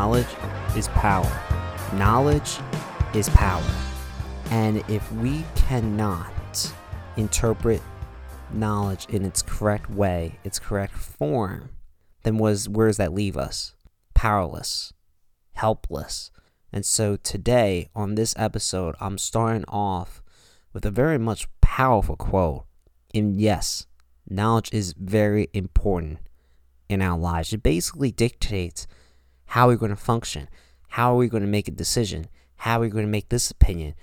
knowledge is power. Knowledge is power. And if we cannot interpret knowledge in its correct way, its correct form, then was where does that leave us? Powerless, helpless. And so today on this episode, I'm starting off with a very much powerful quote. And yes, knowledge is very important in our lives. It basically dictates how are we're going to function, how are we going to make a decision, how are we going to make this opinion,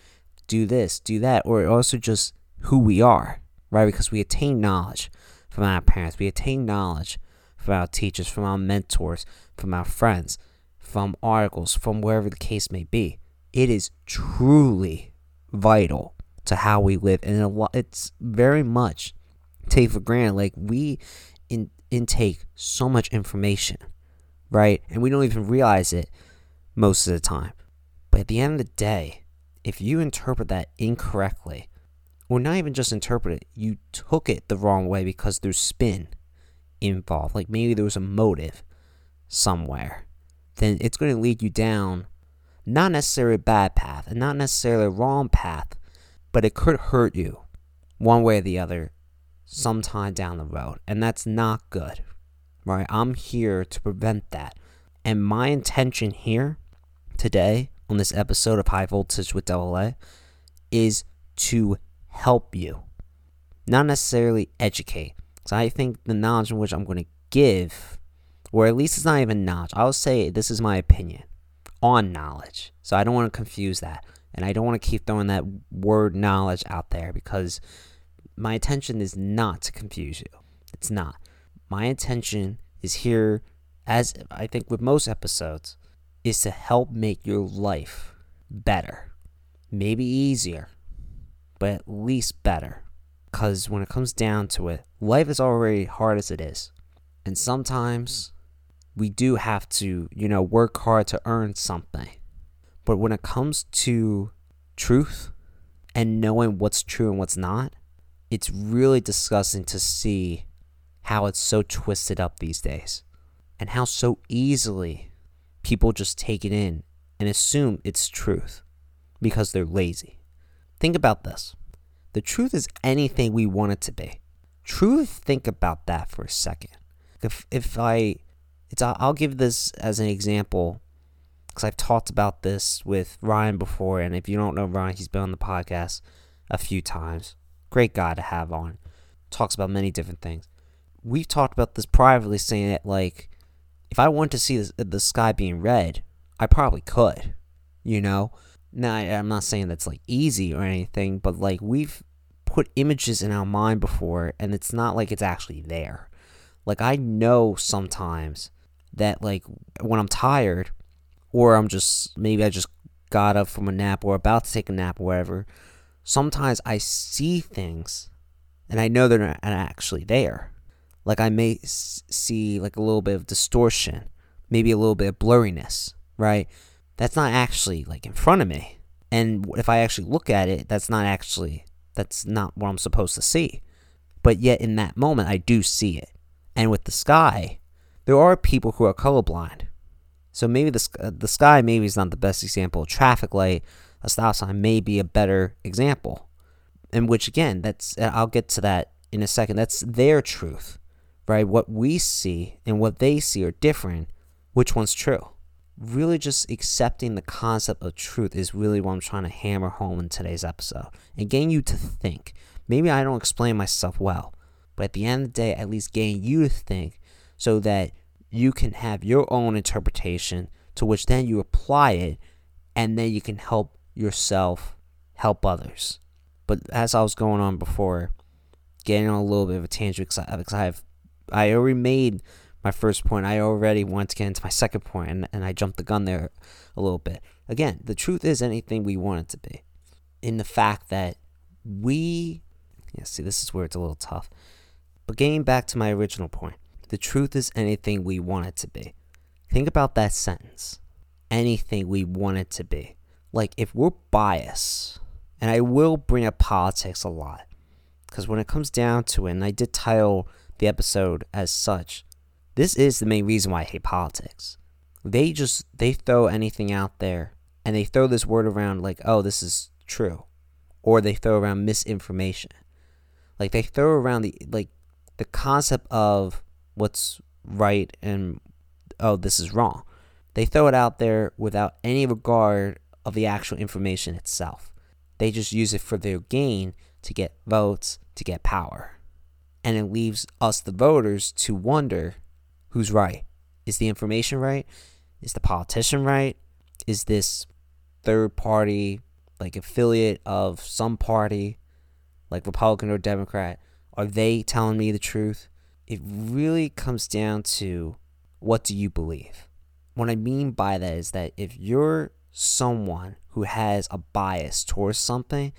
do this, do that, or also just who we are, right? Because we attain knowledge from our parents, we attain knowledge from our teachers, from our mentors, from our friends, from articles, from wherever the case may be. It is truly vital to how we live, and it's very much take for granted. Like we in, intake so much information, right? And we don't even realize it most of the time. But at the end of the day, if you interpret that incorrectly, or not even just interpret it, you took it the wrong way because there's spin involved. Like maybe there was a motive somewhere. Then it's going to lead you down not necessarily a bad path and not necessarily a wrong path, but it could hurt you one way or the other sometime down the road. And that's not good, right? I'm here to prevent that. And my intention here today on this episode of High Voltage with Double A is to help you, not necessarily educate. So I think the knowledge in which I'm going to give, or at least it's not even knowledge, I'll say this is my opinion on knowledge. So I don't want to confuse that. And I don't want to keep throwing that word knowledge out there because my intention is not to confuse you. It's not. My intention is here, as I think with most episodes, is to help make your life better. Maybe easier, but at least better. Because when it comes down to it, life is already hard as it is. And sometimes we do have to, you know, work hard to earn something. But when it comes to truth and knowing what's true and what's not, it's really disgusting to see how it's so twisted up these days and how so easily people just take it in and assume it's truth because they're lazy. Think about this. The truth is anything we want it to be. Truth, think about that for a second. If, if I, it's, I'll give this as an example because I've talked about this with Ryan before. And if you don't know Ryan, he's been on the podcast a few times. Great guy to have on. Talks about many different things. We've talked about this privately, saying that, like, if I want to see the, the sky being red, I probably could. You know? Now, I, I'm not saying that's, like, easy or anything, but, like, we've put images in our mind before, and it's not like it's actually there. Like, I know sometimes that, like, when I'm tired, or I'm just, maybe I just got up from a nap or about to take a nap or whatever, sometimes I see things and I know they're not actually there. Like I may see like a little bit of distortion, maybe a little bit of blurriness, right? That's not actually like in front of me. And if I actually look at it, that's not actually that's not what I'm supposed to see. But yet in that moment I do see it. And with the sky, there are people who are colorblind. So maybe the uh, the sky maybe is not the best example. Traffic light a stop sign may be a better example. In which, again, that's I'll get to that in a second. That's their truth, right? What we see and what they see are different. Which one's true? Really, just accepting the concept of truth is really what I'm trying to hammer home in today's episode and getting you to think. Maybe I don't explain myself well, but at the end of the day, at least getting you to think so that you can have your own interpretation to which then you apply it and then you can help yourself, help others. But as I was going on before, getting on a little bit of a tangent because I, have, I already made my first point. I already want to get into my second point, and, and I jumped the gun there a little bit. Again, the truth is anything we want it to be. In the fact that we, yeah, see, this is where it's a little tough. But getting back to my original point, the truth is anything we want it to be. Think about that sentence. Anything we want it to be like if we're biased, and I will bring up politics a lot, because when it comes down to it, and I did title the episode as such, this is the main reason why I hate politics. They just they throw anything out there and they throw this word around like, "Oh, this is true." Or they throw around misinformation. Like they throw around the like the concept of what's right and oh, this is wrong. They throw it out there without any regard of the actual information itself. They just use it for their gain to get votes, to get power. And it leaves us, the voters, to wonder who's right. Is the information right? Is the politician right? Is this third party, like affiliate of some party, like Republican or Democrat, are they telling me the truth? It really comes down to what do you believe? What I mean by that is that if you're someone who has a bias towards something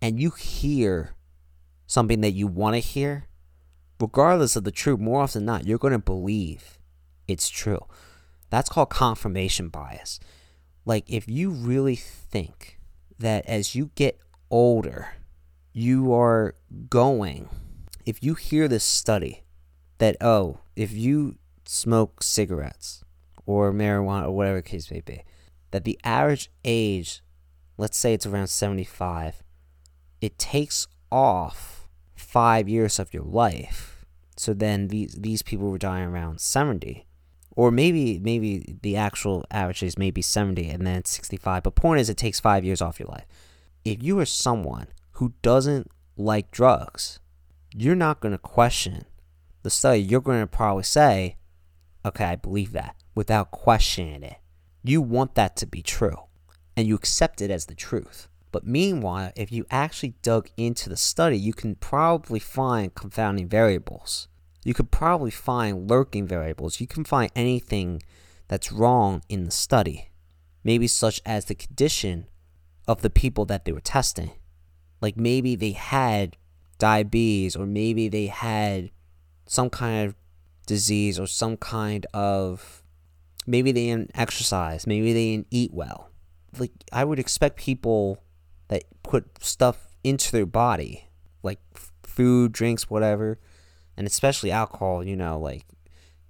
and you hear something that you want to hear, regardless of the truth, more often than not, you're going to believe it's true. That's called confirmation bias. Like, if you really think that as you get older, you are going, if you hear this study that, oh, if you smoke cigarettes or marijuana or whatever the case may be, that the average age, let's say it's around 75, it takes off five years of your life. So then these these people were dying around 70. Or maybe maybe the actual average is maybe 70 and then 65. But point is it takes five years off your life. If you are someone who doesn't like drugs, you're not going to question the study. You're going to probably say, okay, I believe that without questioning it. You want that to be true and you accept it as the truth. But meanwhile, if you actually dug into the study, you can probably find confounding variables. You could probably find lurking variables. You can find anything that's wrong in the study. Maybe such as the condition of the people that they were testing. Like maybe they had diabetes, or maybe they had some kind of disease, or some kind of. Maybe they didn't exercise, maybe they didn't eat well. Like, I would expect people that put stuff into their body, like food, drinks, whatever, and especially alcohol, you know, like,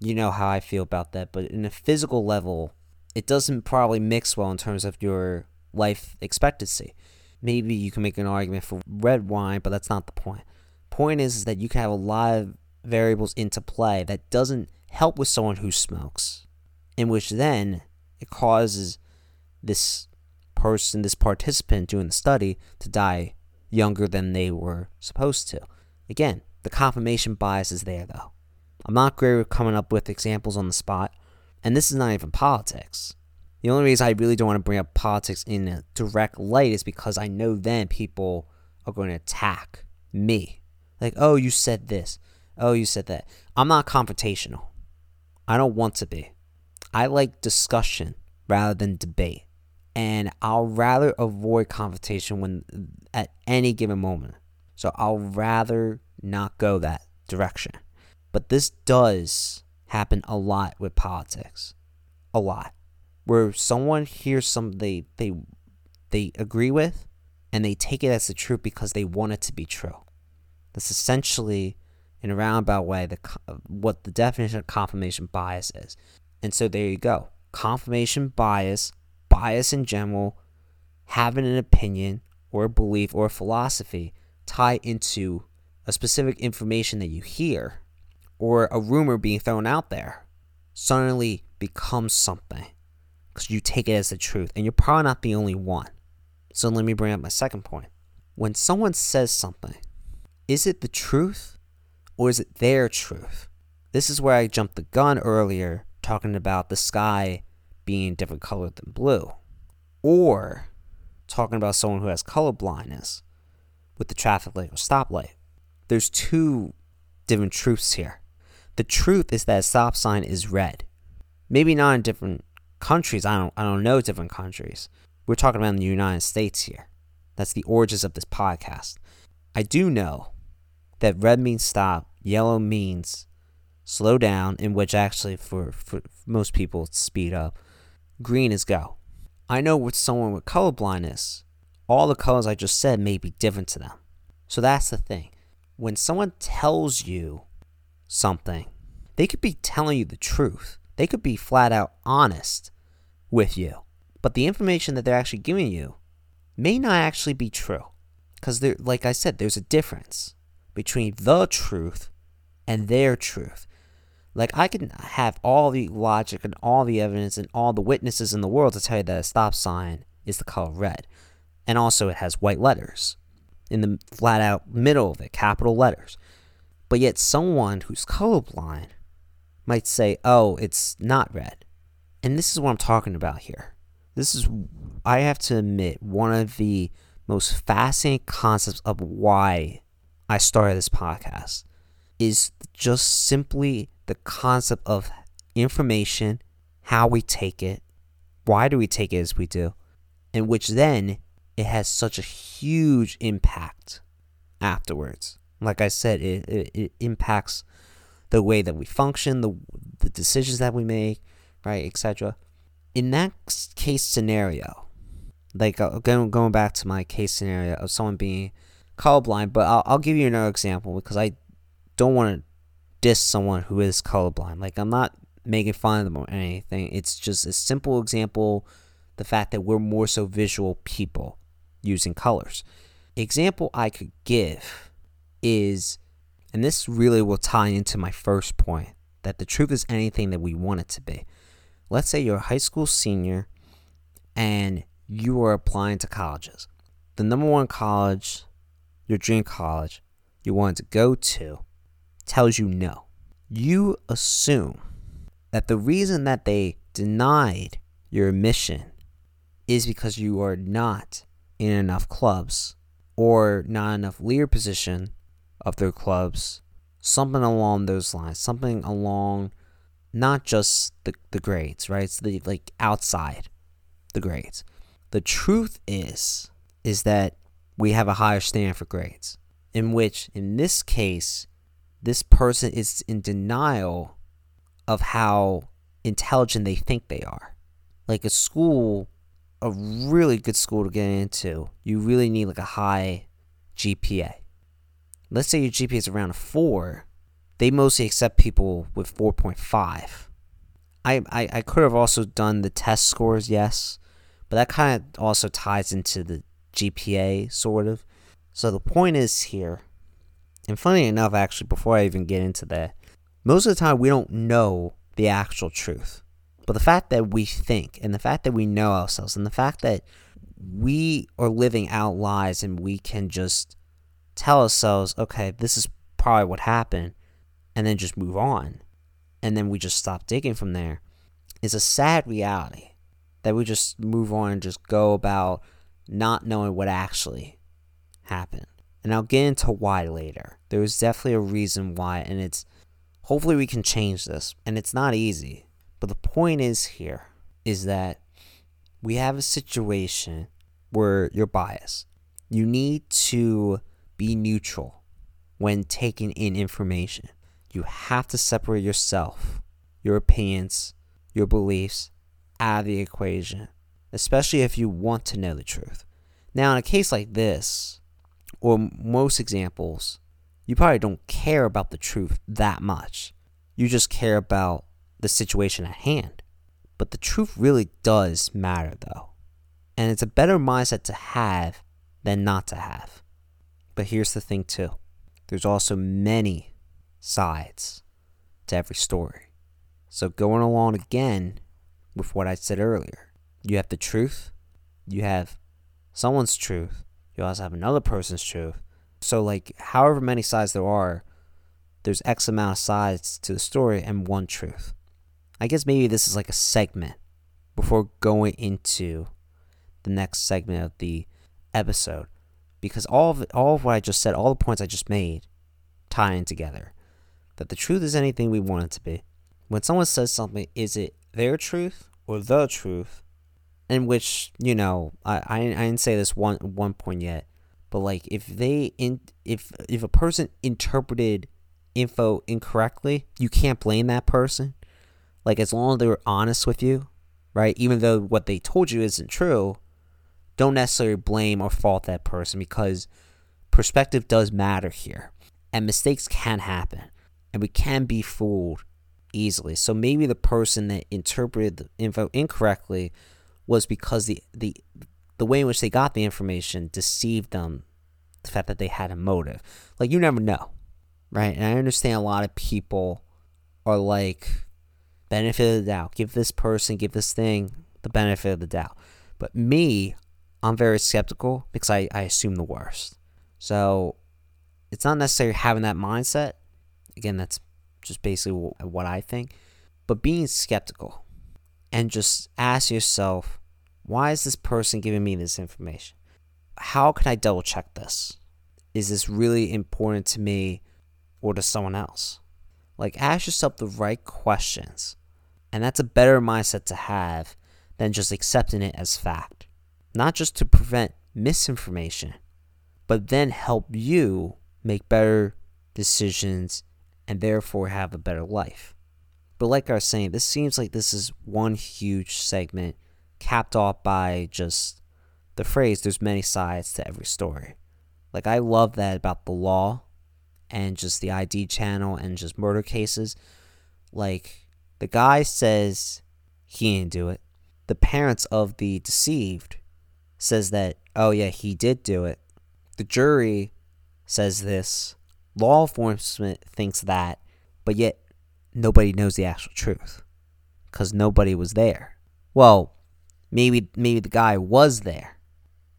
you know how I feel about that. But in a physical level, it doesn't probably mix well in terms of your life expectancy. Maybe you can make an argument for red wine, but that's not the point. Point is, is that you can have a lot of variables into play that doesn't help with someone who smokes, in which then it causes this person, this participant doing the study, to die younger than they were supposed to. Again, the confirmation bias is there though. I'm not great with coming up with examples on the spot, and this is not even politics. The only reason I really don't want to bring up politics in a direct light is because I know then people are going to attack me. Like, oh, you said this. Oh, you said that. I'm not confrontational. I don't want to be. I like discussion rather than debate and I'll rather avoid confrontation when at any given moment. So I'll rather not go that direction. But this does happen a lot with politics. A lot. Where someone hears something they they, they agree with and they take it as the truth because they want it to be true. That's essentially in a roundabout way the what the definition of confirmation bias is. And so there you go. Confirmation bias bias in general, having an opinion or a belief or a philosophy tie into a specific information that you hear or a rumor being thrown out there suddenly becomes something because you take it as the truth and you're probably not the only one. So let me bring up my second point. When someone says something, is it the truth or is it their truth? This is where I jumped the gun earlier talking about the sky being different color than blue. Or talking about someone who has color blindness with the traffic light or stoplight. There's two different truths here. The truth is that a stop sign is red. Maybe not in different countries. I don't I don't know different countries. We're talking about in the United States here. That's the origins of this podcast. I do know that red means stop, yellow means slow down, in which actually for, for most people it's speed up, green is go. I know with someone with color blindness, all the colors I just said may be different to them. So that's the thing. When someone tells you something, they could be telling you the truth, They could be flat out honest with you, but the information that they're actually giving you may not actually be true. Because, like I said, there's a difference between the truth and their truth. Like, I can have all the logic and all the evidence and all the witnesses in the world to tell you that a stop sign is the color red. And also, it has white letters in the flat out middle of it, capital letters. But yet, someone who's colorblind might say, oh, it's not red. And this is what I'm talking about here. This is, I have to admit, one of the most fascinating concepts of why I started this podcast is just simply the concept of information, how we take it, why do we take it as we do, and which then it has such a huge impact afterwards. Like I said, it, it, it impacts the way that we function, the the decisions that we make, right, etc. In that case scenario, like uh, going going back to my case scenario of someone being colorblind, but I'll I'll give you another example because I don't want to diss someone who is colorblind. Like I'm not making fun of them or anything. It's just a simple example. The fact that we're more so visual people using colors. Example I could give is, and this really will tie into my first point, that the truth is anything that we want it to be. Let's say you're a high school senior and you are applying to colleges. The number one college, your dream college, you wanted to go to, tells you no. You assume that the reason that they denied your admission is because you are not in enough clubs or not enough leader position of their clubs. Something along those lines. Something along not just the, the grades, right? It's the like outside the grades. The truth is is that we have a higher standard for grades. In which in this case, this person is in denial of how intelligent they think they are. Like a school a really good school to get into, you really need like a high GPA. Let's say your GPA is around a 4, they mostly accept people with 4.5. I, I, I could have also done the test scores, yes, but that kind of also ties into the GPA, sort of. So the point is here, and funny enough, actually, before I even get into that, most of the time we don't know the actual truth. But the fact that we think and the fact that we know ourselves and the fact that we are living out lies and we can just tell ourselves, okay, this is probably what happened, and then just move on, and then we just stop digging from there, is a sad reality that we just move on and just go about not knowing what actually happened. And I'll get into why later. There is definitely a reason why, and it's hopefully we can change this. And it's not easy. But the point is here is that we have a situation where you're biased. You need to be neutral when taking in information. You have to separate yourself, your opinions, your beliefs out of the equation, especially if you want to know the truth. Now, in a case like this, or most examples, you probably don't care about the truth that much. You just care about the situation at hand. But the truth really does matter, though. And it's a better mindset to have than not to have. But here's the thing, too there's also many sides to every story. So, going along again with what I said earlier, you have the truth, you have someone's truth, you also have another person's truth. So, like, however many sides there are, there's X amount of sides to the story and one truth. I guess maybe this is like a segment before going into the next segment of the episode because all of all of what I just said, all the points I just made, tie in together. That the truth is anything we want it to be. When someone says something, is it their truth or the truth? In which you know, I I, I didn't say this one one point yet, but like if they in if if a person interpreted info incorrectly, you can't blame that person like as long as they were honest with you, right? Even though what they told you isn't true, don't necessarily blame or fault that person because perspective does matter here. And mistakes can happen. And we can be fooled easily. So maybe the person that interpreted the info incorrectly was because the the the way in which they got the information deceived them. The fact that they had a motive, like you never know, right? And I understand a lot of people are like benefit of the doubt. Give this person, give this thing the benefit of the doubt. But me, I'm very skeptical because I, I assume the worst. So it's not necessarily having that mindset. Again, that's just basically what I think. But being skeptical and just ask yourself, why is this person giving me this information? How can I double check this? Is this really important to me or to someone else? Like, ask yourself the right questions. And that's a better mindset to have than just accepting it as fact. Not just to prevent misinformation, but then help you make better decisions and therefore have a better life. But like I was saying, this seems like this is one huge segment capped off by just the phrase there's many sides to every story. Like I love that about the law and just the ID channel and just murder cases. Like the guy says he didn't do it. The parents of the deceived says that oh yeah, he did do it. The jury says this. Law enforcement thinks that, but yet nobody knows the actual truth cuz nobody was there. Well, maybe maybe the guy was there,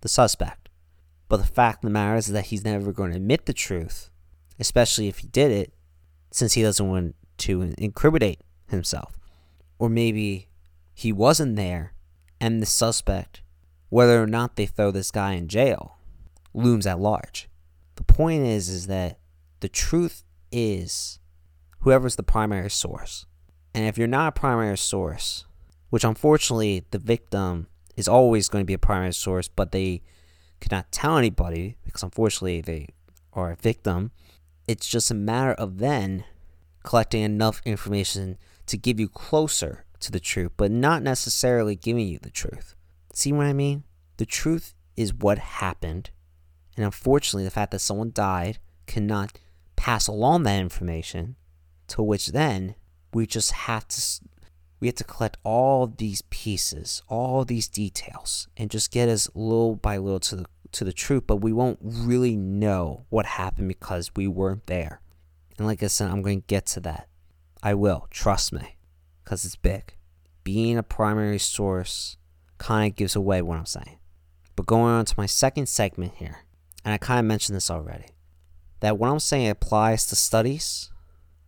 the suspect. But the fact of the matter is that he's never going to admit the truth, especially if he did it, since he doesn't want to incriminate himself. Or maybe he wasn't there and the suspect, whether or not they throw this guy in jail, looms at large. The point is is that the truth is whoever's the primary source. And if you're not a primary source, which unfortunately the victim is always going to be a primary source, but they cannot tell anybody because unfortunately they are a victim. It's just a matter of then collecting enough information to give you closer to the truth, but not necessarily giving you the truth. See what I mean? The truth is what happened, and unfortunately, the fact that someone died cannot pass along that information, to which then we just have to we have to collect all these pieces, all these details, and just get us little by little to the to the truth, but we won't really know what happened because we weren't there. And like I said, I'm going to get to that. I will, trust me, because it's big. Being a primary source kind of gives away what I'm saying. But going on to my second segment here, and I kind of mentioned this already, that what I'm saying applies to studies,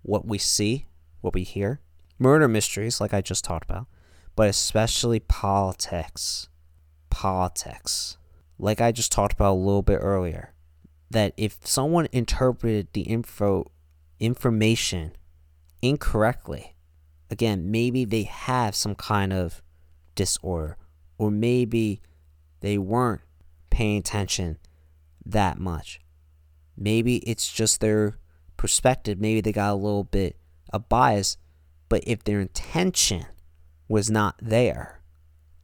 what we see, what we hear, murder mysteries, like I just talked about, but especially politics. Politics. Like I just talked about a little bit earlier. That if someone interpreted the info information incorrectly, again, maybe they have some kind of disorder, or maybe they weren't paying attention that much. Maybe it's just their perspective. Maybe they got a little bit of bias but if their intention was not there,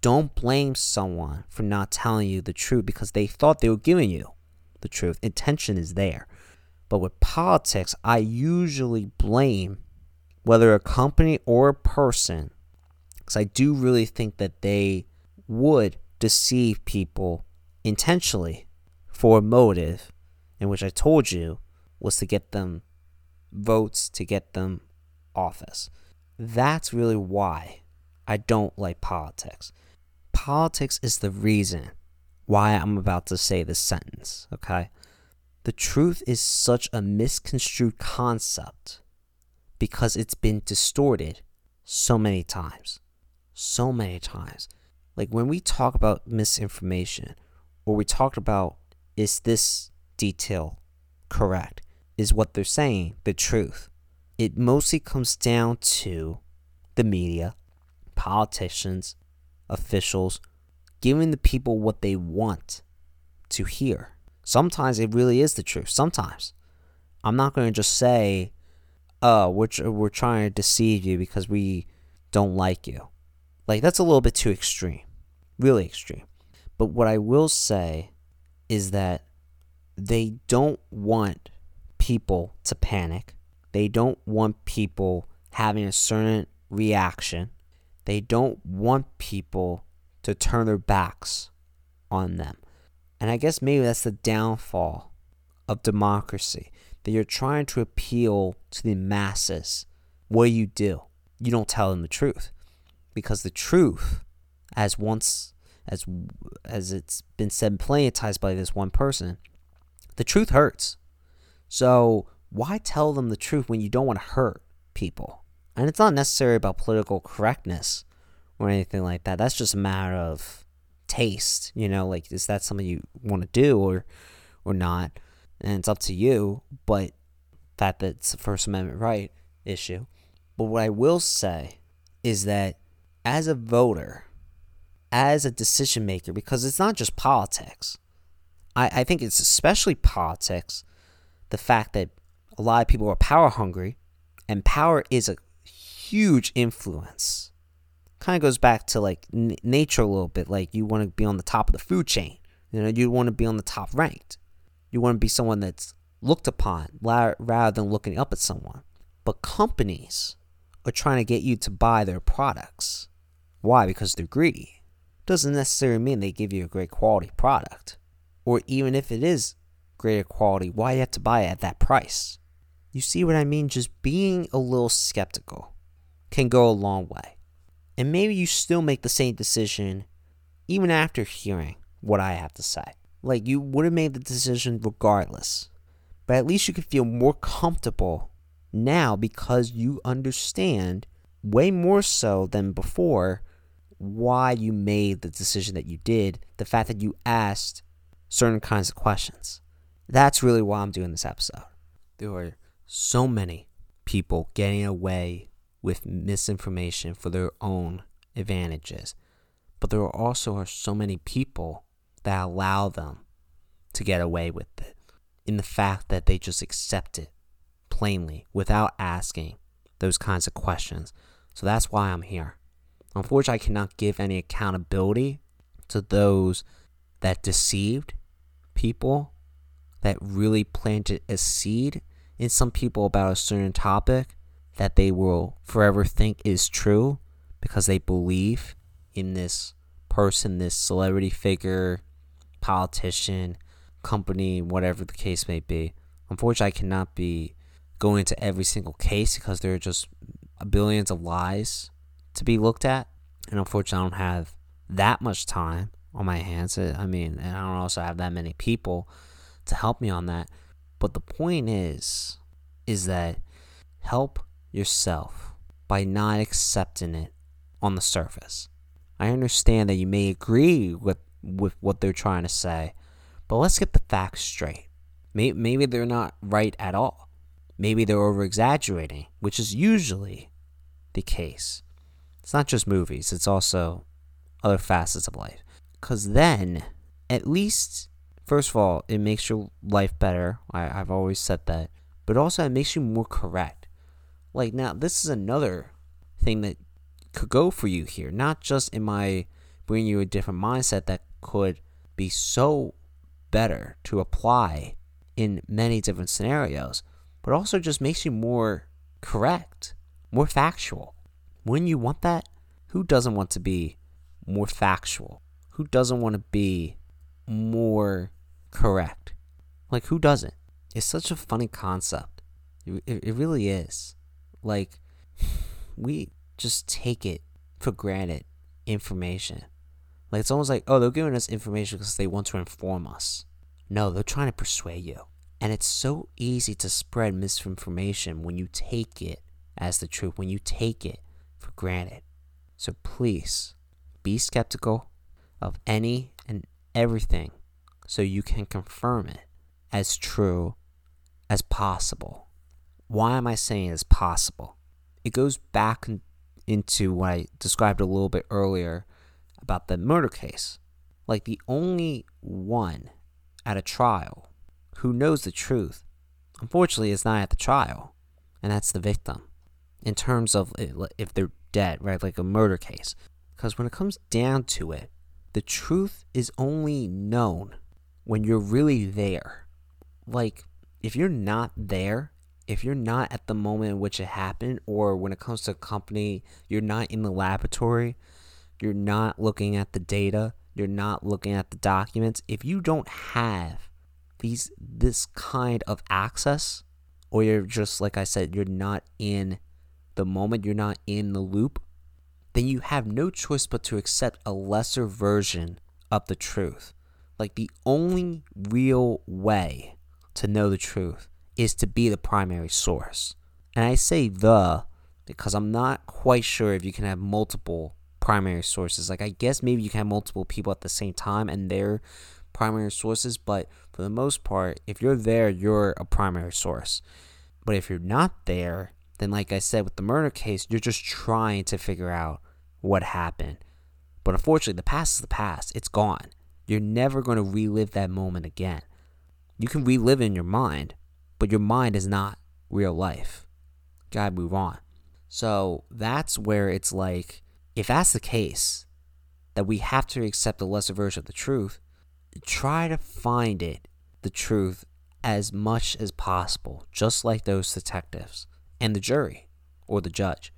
don't blame someone for not telling you the truth because they thought they were giving you the truth. Intention is there. But with politics, I usually blame whether a company or a person, because I do really think that they would deceive people intentionally for a motive, in which I told you was to get them votes, to get them office. That's really why I don't like politics. Politics is the reason why I'm about to say this sentence, okay? The truth is such a misconstrued concept because it's been distorted so many times. So many times. Like when we talk about misinformation, or we talk about is this detail correct? Is what they're saying the truth? it mostly comes down to the media, politicians, officials, giving the people what they want to hear. Sometimes it really is the truth. Sometimes. I'm not going to just say, oh, we're, we're trying to deceive you because we don't like you. Like, that's a little bit too extreme. Really extreme. But what I will say is that they don't want people to panic they don't want people having a certain reaction. They don't want people to turn their backs on them. And I guess maybe that's the downfall of democracy that you're trying to appeal to the masses. What do you do? You don't tell them the truth because the truth, as once as as it's been said plenty of times by this one person, the truth hurts. So why tell them the truth when you don't want to hurt people? And it's not necessarily about political correctness or anything like that. That's just a matter of taste, you know, like is that something you want to do or or not? And it's up to you, but that that's a First Amendment right issue. But what I will say is that as a voter, as a decision maker, because it's not just politics, I, I think it's especially politics, the fact that a lot of people are power hungry, and power is a huge influence. Kind of goes back to like n- nature a little bit. Like you want to be on the top of the food chain. You know, you want to be on the top ranked. You want to be someone that's looked upon rather than looking up at someone. But companies are trying to get you to buy their products. Why? Because they're greedy. Doesn't necessarily mean they give you a great quality product. Or even if it is greater quality, why you have to buy it at that price? You see what I mean? Just being a little skeptical can go a long way. And maybe you still make the same decision even after hearing what I have to say. Like you would have made the decision regardless. But at least you can feel more comfortable now because you understand way more so than before why you made the decision that you did, the fact that you asked certain kinds of questions. That's really why I'm doing this episode. There are so many people getting away with misinformation for their own advantages, but there are also are so many people that allow them to get away with it in the fact that they just accept it plainly without asking those kinds of questions. So that's why I'm here. Unfortunately, I cannot give any accountability to those that deceived people, that really planted a seed in some people about a certain topic that they will forever think is true because they believe in this person, this celebrity figure, politician, company, whatever the case may be. Unfortunately, I cannot be going into every single case because there are just billions of lies to be looked at. And unfortunately, I don't have that much time on my hands. I mean, and I don't also have that many people to help me on that. But the point is, is that help yourself by not accepting it on the surface. I understand that you may agree with, with what they're trying to say, but let's get the facts straight. Maybe, they're not right at all. Maybe they're over exaggerating, which is usually the case. It's not just movies, it's also other facets of life. Because then, at least, first of all, it makes your life better. I, I've always said that. But also, it makes you more correct. Like, now, this is another thing that could go for you here. Not just in my bringing you a different mindset that could be so better to apply in many different scenarios, but also just makes you more correct, more factual. When you want that, who doesn't want to be more factual? Who doesn't want to be more correct? Like, who doesn't? It's such a funny concept. It, it really is. Like, we just take it for granted information. Like, it's almost like, oh, they're giving us information because they want to inform us. No, they're trying to persuade you. And it's so easy to spread misinformation when you take it as the truth, when you take it for granted. So please be skeptical of any and everything so you can confirm it as true as possible. Why am I saying it's possible? It goes back into what I described a little bit earlier about the murder case. Like the only one at a trial who knows the truth, unfortunately, is not at the trial, and that's the victim. In terms of eh, if they're dead, right? Like a murder case. Because when it comes down to it, the truth is only known when you're really there. Like, if you're not there if you're not at the moment in which it happened, or when it comes to a company, you're not in the laboratory, you're not looking at the data, you're not looking at the documents, if you don't have these this kind of access, or you're just like I said, you're not in the moment, you're not in the loop, then you have no choice but to accept a lesser version of the truth. Like the only real way to know the truth is to be the primary source. And I say the because I'm not quite sure if you can have multiple primary sources. Like I guess maybe you can have multiple people at the same time and they're primary sources, but for the most part, if you're there, you're a primary source. But if you're not there, then like I said with the murder case, you're just trying to figure out what happened. But unfortunately, the past is the past. It's gone. You're never going to relive that moment again. You can relive it in your mind, but your mind is not real life. Gotta move on. So that's where it's like, if that's the case, that we have to accept the lesser version of the truth, try to find it, the truth, as much as possible, just like those detectives and the jury or the judge.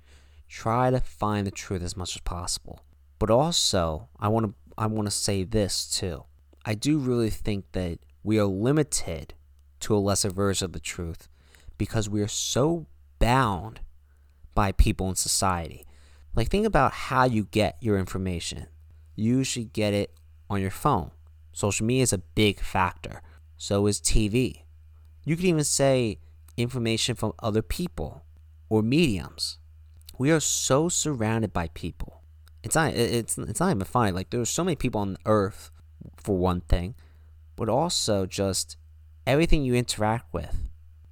Try to find the truth as much as possible. But also, I want to I want to say this too. I do really think that we are limited to a lesser version of the truth because we are so bound by people in society. Like, think about how you get your information. You should get it on your phone. Social media is a big factor. So is TV. You could even say information from other people or mediums. We are so surrounded by people. It's not it's it's not even funny. Like there's so many people on earth for one thing, but also just everything you interact with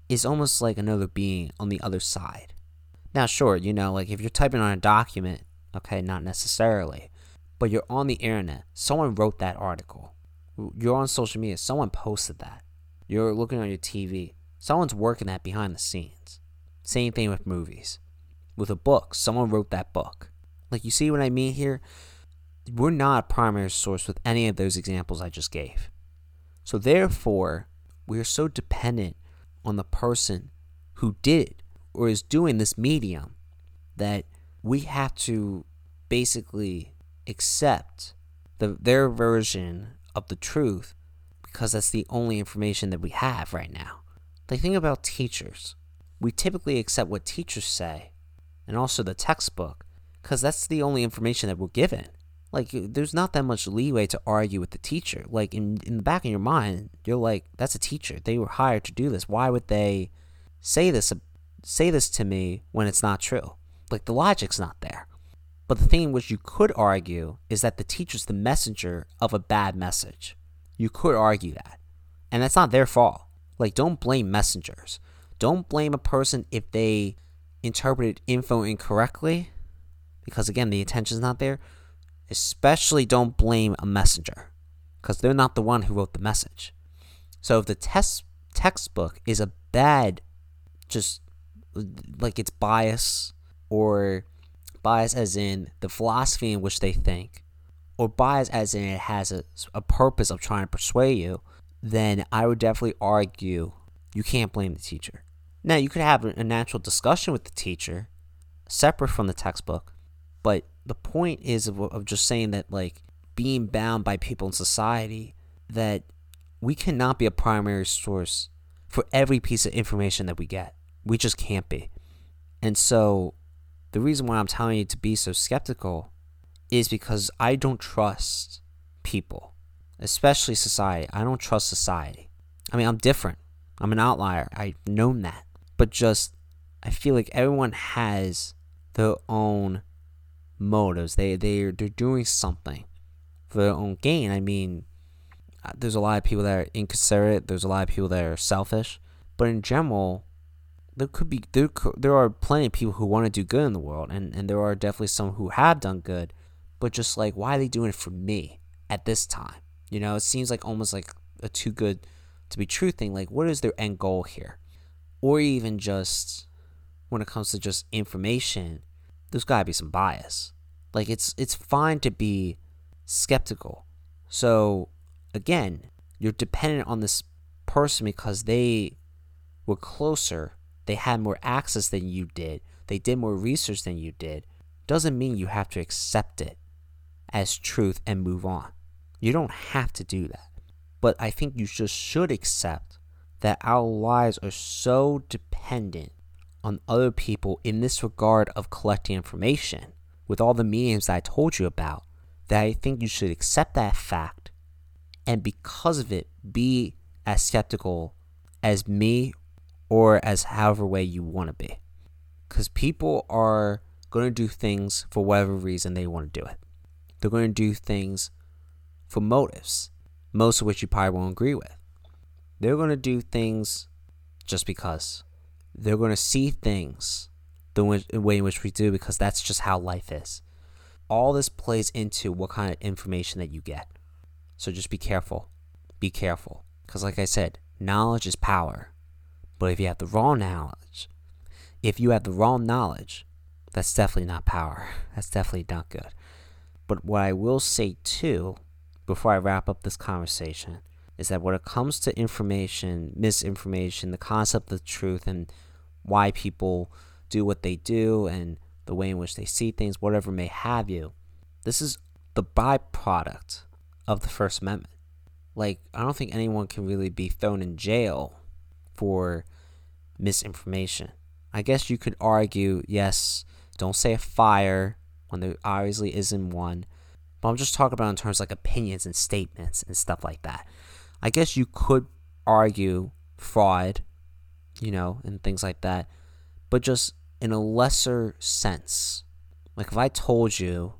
is almost like another being on the other side. Now, sure, you know, like if you're typing on a document, okay, not necessarily, but you're on the internet. Someone wrote that article. You're on social media. Someone posted that. You're looking on your TV. Someone's working that behind the scenes. Same thing with movies. With a book, someone wrote that book. Like, you see what I mean here? We're not a primary source with any of those examples I just gave. So, therefore, we are so dependent on the person who did it or is doing this medium that we have to basically accept the, their version of the truth because that's the only information that we have right now. Like, think about teachers. We typically accept what teachers say and also the textbook because that's the only information that we're given like there's not that much leeway to argue with the teacher like in in the back of your mind you're like that's a teacher they were hired to do this why would they say this say this to me when it's not true. Like the logic's not there. But the thing in which you could argue is that the teacher's the messenger of a bad message. You could argue that. And that's not their fault. Like don't blame messengers. Don't blame a person if they interpreted info incorrectly because again the intention's not there. Especially don't blame a messenger because they're not the one who wrote the message. So if the test textbook is a bad, just like it's bias or bias as in the philosophy in which they think, or bias as in it has a, a purpose of trying to persuade you, then I would definitely argue you can't blame the teacher. Now, you could have a natural discussion with the teacher separate from the textbook, but the point is of, of just saying that like being bound by people in society that we cannot be a primary source for every piece of information that we get. We just can't be. And so the reason why I'm telling you to be so skeptical is because I don't trust people, especially society. I don't trust society. I mean, I'm different. I'm an outlier. I've known that. But just, I feel like everyone has their own motives. They they they're doing something for their own gain. I mean, uh, there's a lot of people that are inconsiderate. There's a lot of people that are selfish. But in general, there could be there there are plenty of people who want to do good in the world, and and there are definitely some who have done good. But just like, why are they doing it for me at this time? You know, it seems like almost like a too good to be true thing. Like, what is their end goal here? Or even just when it comes to just information, there's got to be some bias. Like it's it's fine to be skeptical. So again, you're dependent on this person because they were closer they had more access than you did, they did more research than you did, doesn't mean you have to accept it as truth and move on. You don't have to do that. But I think you just should accept that our lives are so dependent on other people in this regard of collecting information with all the mediums that I told you about that I think you should accept that fact and because of it be as skeptical as me or as however way you want to be. Because people are going to do things for whatever reason they want to do it. They're going to do things for motives, most of which you probably won't agree with. They're going to do things just because. They're going to see things the way in which we do because that's just how life is. All this plays into what kind of information that you get. So just be careful. Be careful. Because, like I said, knowledge is power. But if you have the wrong knowledge, if you have the wrong knowledge, that's definitely not power. That's definitely not good. But what I will say too, before I wrap up this conversation, is that when it comes to information, misinformation, the concept of truth, and why people do what they do, and the way in which they see things, whatever may have you, this is the byproduct of the First Amendment. Like, I don't think anyone can really be thrown in jail for misinformation. I guess you could argue, yes, don't say a fire when there obviously isn't one. But I'm just talking about in terms like opinions and statements and stuff like that. I guess you could argue fraud, you know, and things like that, but just in a lesser sense. Like if I told you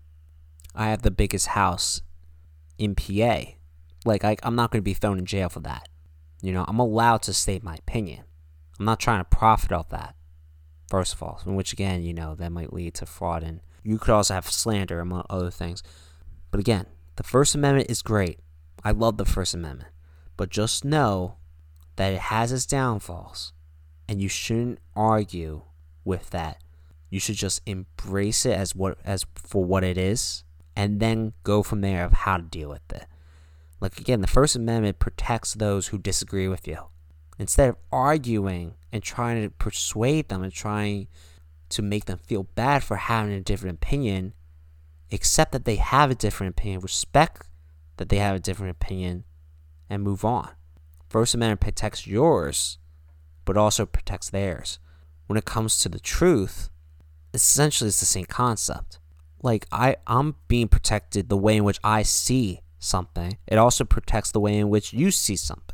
I have the biggest house in PA, like I, I'm not going to be thrown in jail for that. You know, I'm allowed to state my opinion. I'm not trying to profit off that, first of all, which again, you know, that might lead to fraud and you could also have slander among other things. But again, the First Amendment is great. I love the First Amendment. But just know that it has its downfalls and you shouldn't argue with that. You should just embrace it as what as for what it is and then go from there of how to deal with it. Like again, the First Amendment protects those who disagree with you. Instead of arguing and trying to persuade them and trying to make them feel bad for having a different opinion, accept that they have a different opinion, respect that they have a different opinion, and move on. First Amendment protects yours, but also protects theirs. When it comes to the truth, essentially it's the same concept. Like I, I'm being protected the way in which I see something. It also protects the way in which you see something.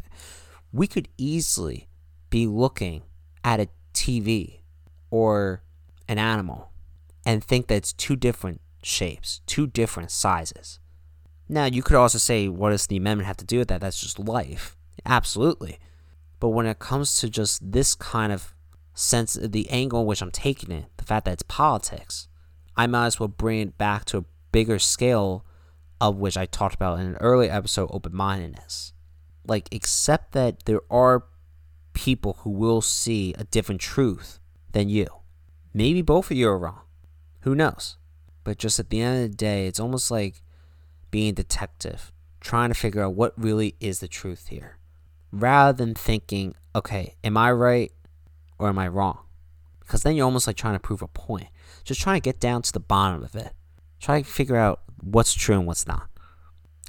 We could easily be looking at a TV or an animal and think that it's two different shapes, two different sizes. Now, you could also say, what does the amendment have to do with that? That's just life. Absolutely. But when it comes to just this kind of sense, the angle in which I'm taking it, the fact that it's politics, I might as well bring it back to a bigger scale of which I talked about in an early episode, open mindedness. Like, accept that there are people who will see a different truth than you. Maybe both of you are wrong. Who knows? But just at the end of the day, it's almost like being a detective, trying to figure out what really is the truth here. Rather than thinking, okay, am I right or am I wrong? Because then you're almost like trying to prove a point. Just trying to get down to the bottom of it. Try to figure out what's true and what's not.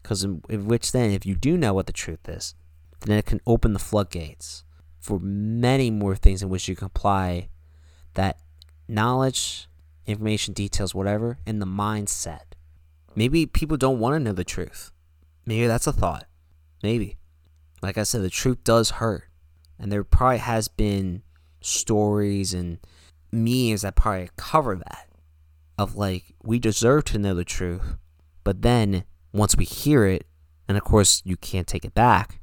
Because in, in which then, if you do know what the truth is, then it can open the floodgates for many more things in which you can apply that knowledge, information, details, whatever, in the mindset. Maybe people don't want to know the truth. Maybe that's a thought. Maybe. Like I said, the truth does hurt. And there probably has been stories and memes that probably cover that of like we deserve to know the truth, but then once we hear it, and of course you can't take it back,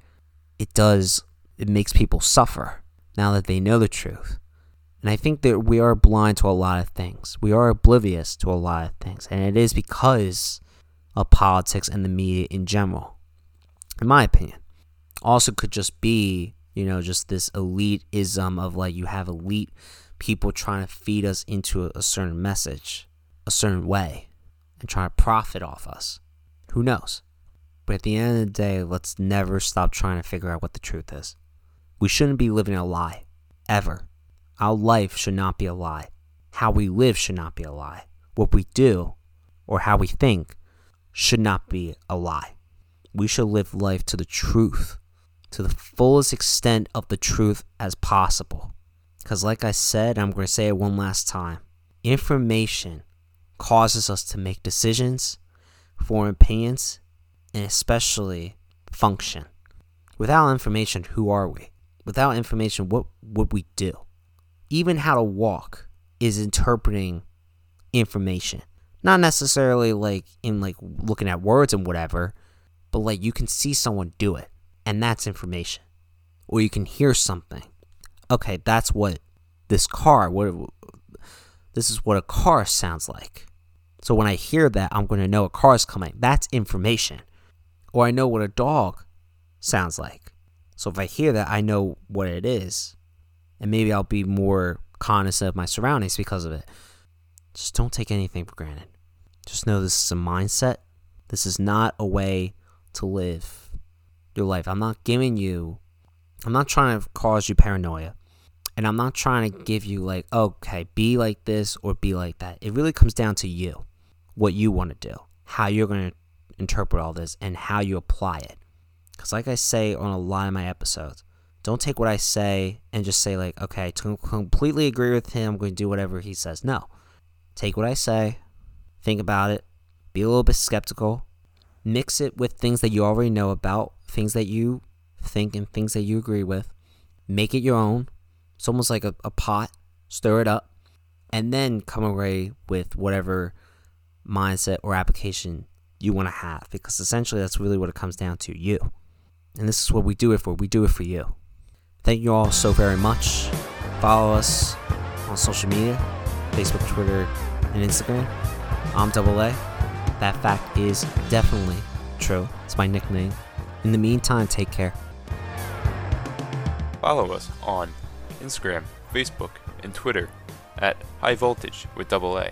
it does it makes people suffer now that they know the truth. And I think that we are blind to a lot of things. We are oblivious to a lot of things, and it is because of politics and the media in general. In my opinion. Also could just be, you know, just this elitism of like you have elite people trying to feed us into a, certain message a certain way and try to profit off us. Who knows? But at the end of the day, let's never stop trying to figure out what the truth is. We shouldn't be living a lie. Ever. Our life should not be a lie. How we live should not be a lie. What we do or how we think should not be a lie. We should live life to the truth, to the fullest extent of the truth as possible. Because, like I said, I'm going to say it one last time information causes us to make decisions, form opinions, and especially function. Without information, who are we? Without information, what would we do? Even how to walk is interpreting information. Not necessarily like in like looking at words and whatever, but like you can see someone do it, and that's information. Or you can hear something. Okay, that's what this car, what this is what a car sounds like. So when I hear that, I'm going to know a car is coming. That's information. Or I know what a dog sounds like. So if I hear that, I know what it is. And maybe I'll be more cognizant of my surroundings because of it. Just don't take anything for granted. Just know this is a mindset. This is not a way to live your life. I'm not giving you, I'm not trying to cause you paranoia. And I'm not trying to give you, like, okay, be like this or be like that. It really comes down to you, what you want to do, how you're going to interpret all this, and how you apply it. Because, like I say on a lot of my episodes, don't take what I say and just say, like, okay, to completely agree with him, I'm going to do whatever he says. No. Take what I say, think about it, be a little bit skeptical, mix it with things that you already know about, things that you think and things that you agree with, make it your own. It's almost like a, a pot, stir it up, and then come away with whatever mindset or application you want to have because essentially that's really what it comes down to you. And this is what we do it for. We do it for you. Thank you all so very much. Follow us on social media Facebook, Twitter, and Instagram. I'm Double A. That fact is definitely true. It's my nickname. In the meantime, take care. Follow us on Instagram, Facebook, and Twitter at High Voltage with Double A.